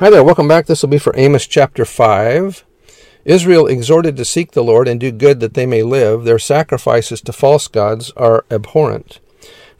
Hi there, welcome back. This will be for Amos chapter 5. Israel exhorted to seek the Lord and do good that they may live. Their sacrifices to false gods are abhorrent.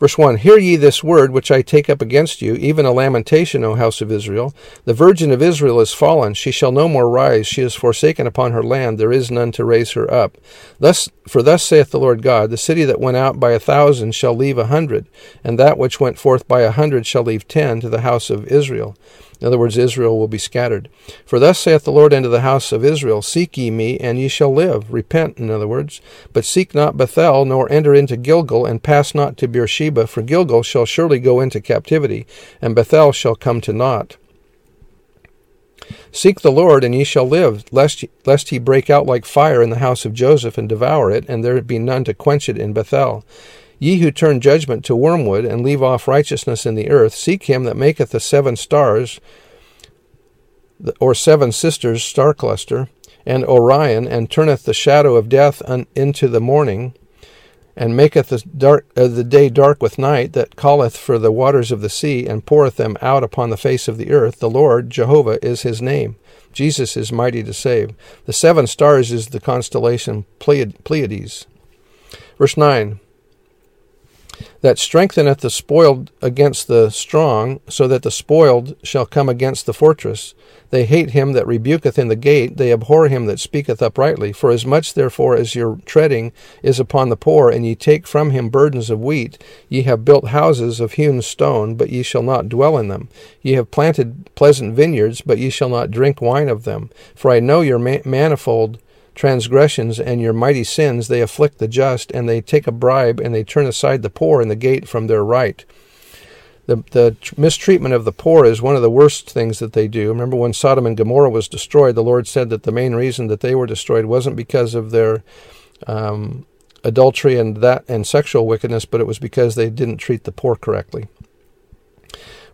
Verse 1 Hear ye this word which I take up against you, even a lamentation, O house of Israel. The virgin of Israel is fallen, she shall no more rise, she is forsaken upon her land, there is none to raise her up. Thus, for thus saith the Lord God, the city that went out by a thousand shall leave a hundred, and that which went forth by a hundred shall leave ten to the house of Israel. In other words, Israel will be scattered. For thus saith the Lord unto the house of Israel, Seek ye me, and ye shall live. Repent, in other words. But seek not Bethel, nor enter into Gilgal, and pass not to Beersheba, for Gilgal shall surely go into captivity, and Bethel shall come to naught. Seek the Lord, and ye shall live, lest, lest he break out like fire in the house of Joseph, and devour it, and there be none to quench it in Bethel. Ye who turn judgment to wormwood and leave off righteousness in the earth, seek him that maketh the seven stars, or seven sisters star cluster, and Orion, and turneth the shadow of death un- into the morning, and maketh the, dark, uh, the day dark with night, that calleth for the waters of the sea, and poureth them out upon the face of the earth. The Lord, Jehovah, is his name. Jesus is mighty to save. The seven stars is the constellation Pleiades. Verse 9 that strengtheneth the spoiled against the strong, so that the spoiled shall come against the fortress. They hate him that rebuketh in the gate, they abhor him that speaketh uprightly. For as much therefore as your treading is upon the poor, and ye take from him burdens of wheat, ye have built houses of hewn stone, but ye shall not dwell in them. Ye have planted pleasant vineyards, but ye shall not drink wine of them. For I know your manifold transgressions and your mighty sins they afflict the just, and they take a bribe, and they turn aside the poor in the gate from their right. The, the mistreatment of the poor is one of the worst things that they do. Remember when Sodom and Gomorrah was destroyed, the Lord said that the main reason that they were destroyed wasn't because of their um, adultery and that and sexual wickedness, but it was because they didn't treat the poor correctly.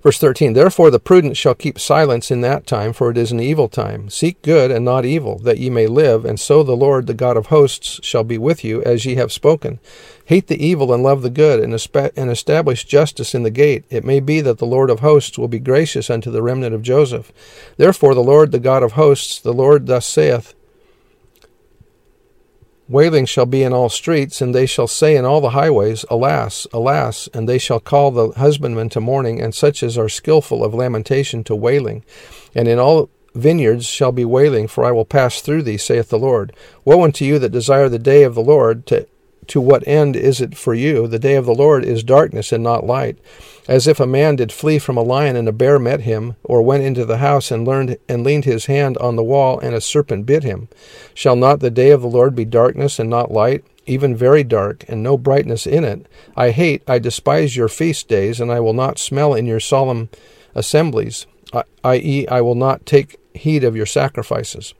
Verse 13 Therefore the prudent shall keep silence in that time, for it is an evil time. Seek good and not evil, that ye may live, and so the Lord, the God of hosts, shall be with you, as ye have spoken. Hate the evil and love the good, and, establish justice in the gate. It may be that the Lord of hosts will be gracious unto the remnant of Joseph. Therefore the Lord, the God of hosts, the Lord thus saith, Wailing shall be in all streets, and they shall say in all the highways, Alas, alas! And they shall call the husbandmen to mourning, and such as are skilful of lamentation to wailing. And in all vineyards shall be wailing, for I will pass through thee, saith the Lord. Woe unto you that desire the day of the Lord, to to what end is it for you? The day of the Lord is darkness and not light. As if a man did flee from a lion and a bear met him, or went into the house and learned and leaned his hand on the wall and a serpent bit him. Shall not the day of the Lord be darkness and not light? even very dark, and no brightness in it. I hate, I despise your feast days, and I will not smell in your solemn assemblies, i.e., I will not take heed of your sacrifices.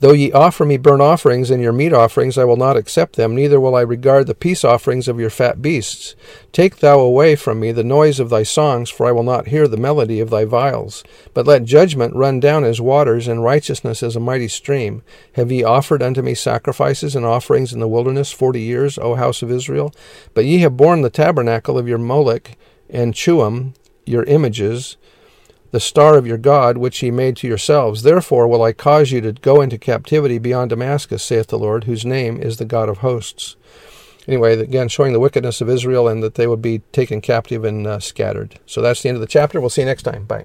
Though ye offer me burnt offerings and your meat offerings, I will not accept them, neither will I regard the peace offerings of your fat beasts. Take thou away from me the noise of thy songs, for I will not hear the melody of thy viols. But let judgment run down as waters, and righteousness as a mighty stream. Have ye offered unto me sacrifices and offerings in the wilderness forty years, O house of Israel? But ye have borne the tabernacle of your Moloch and Chiun, your images, the star of your God, which ye made to yourselves. Therefore will I cause you to go into captivity beyond Damascus, saith the Lord, whose name is the God of hosts. Anyway, again, showing the wickedness of Israel and that they would be taken captive and uh, scattered. So that's the end of the chapter. We'll see you next time. Bye.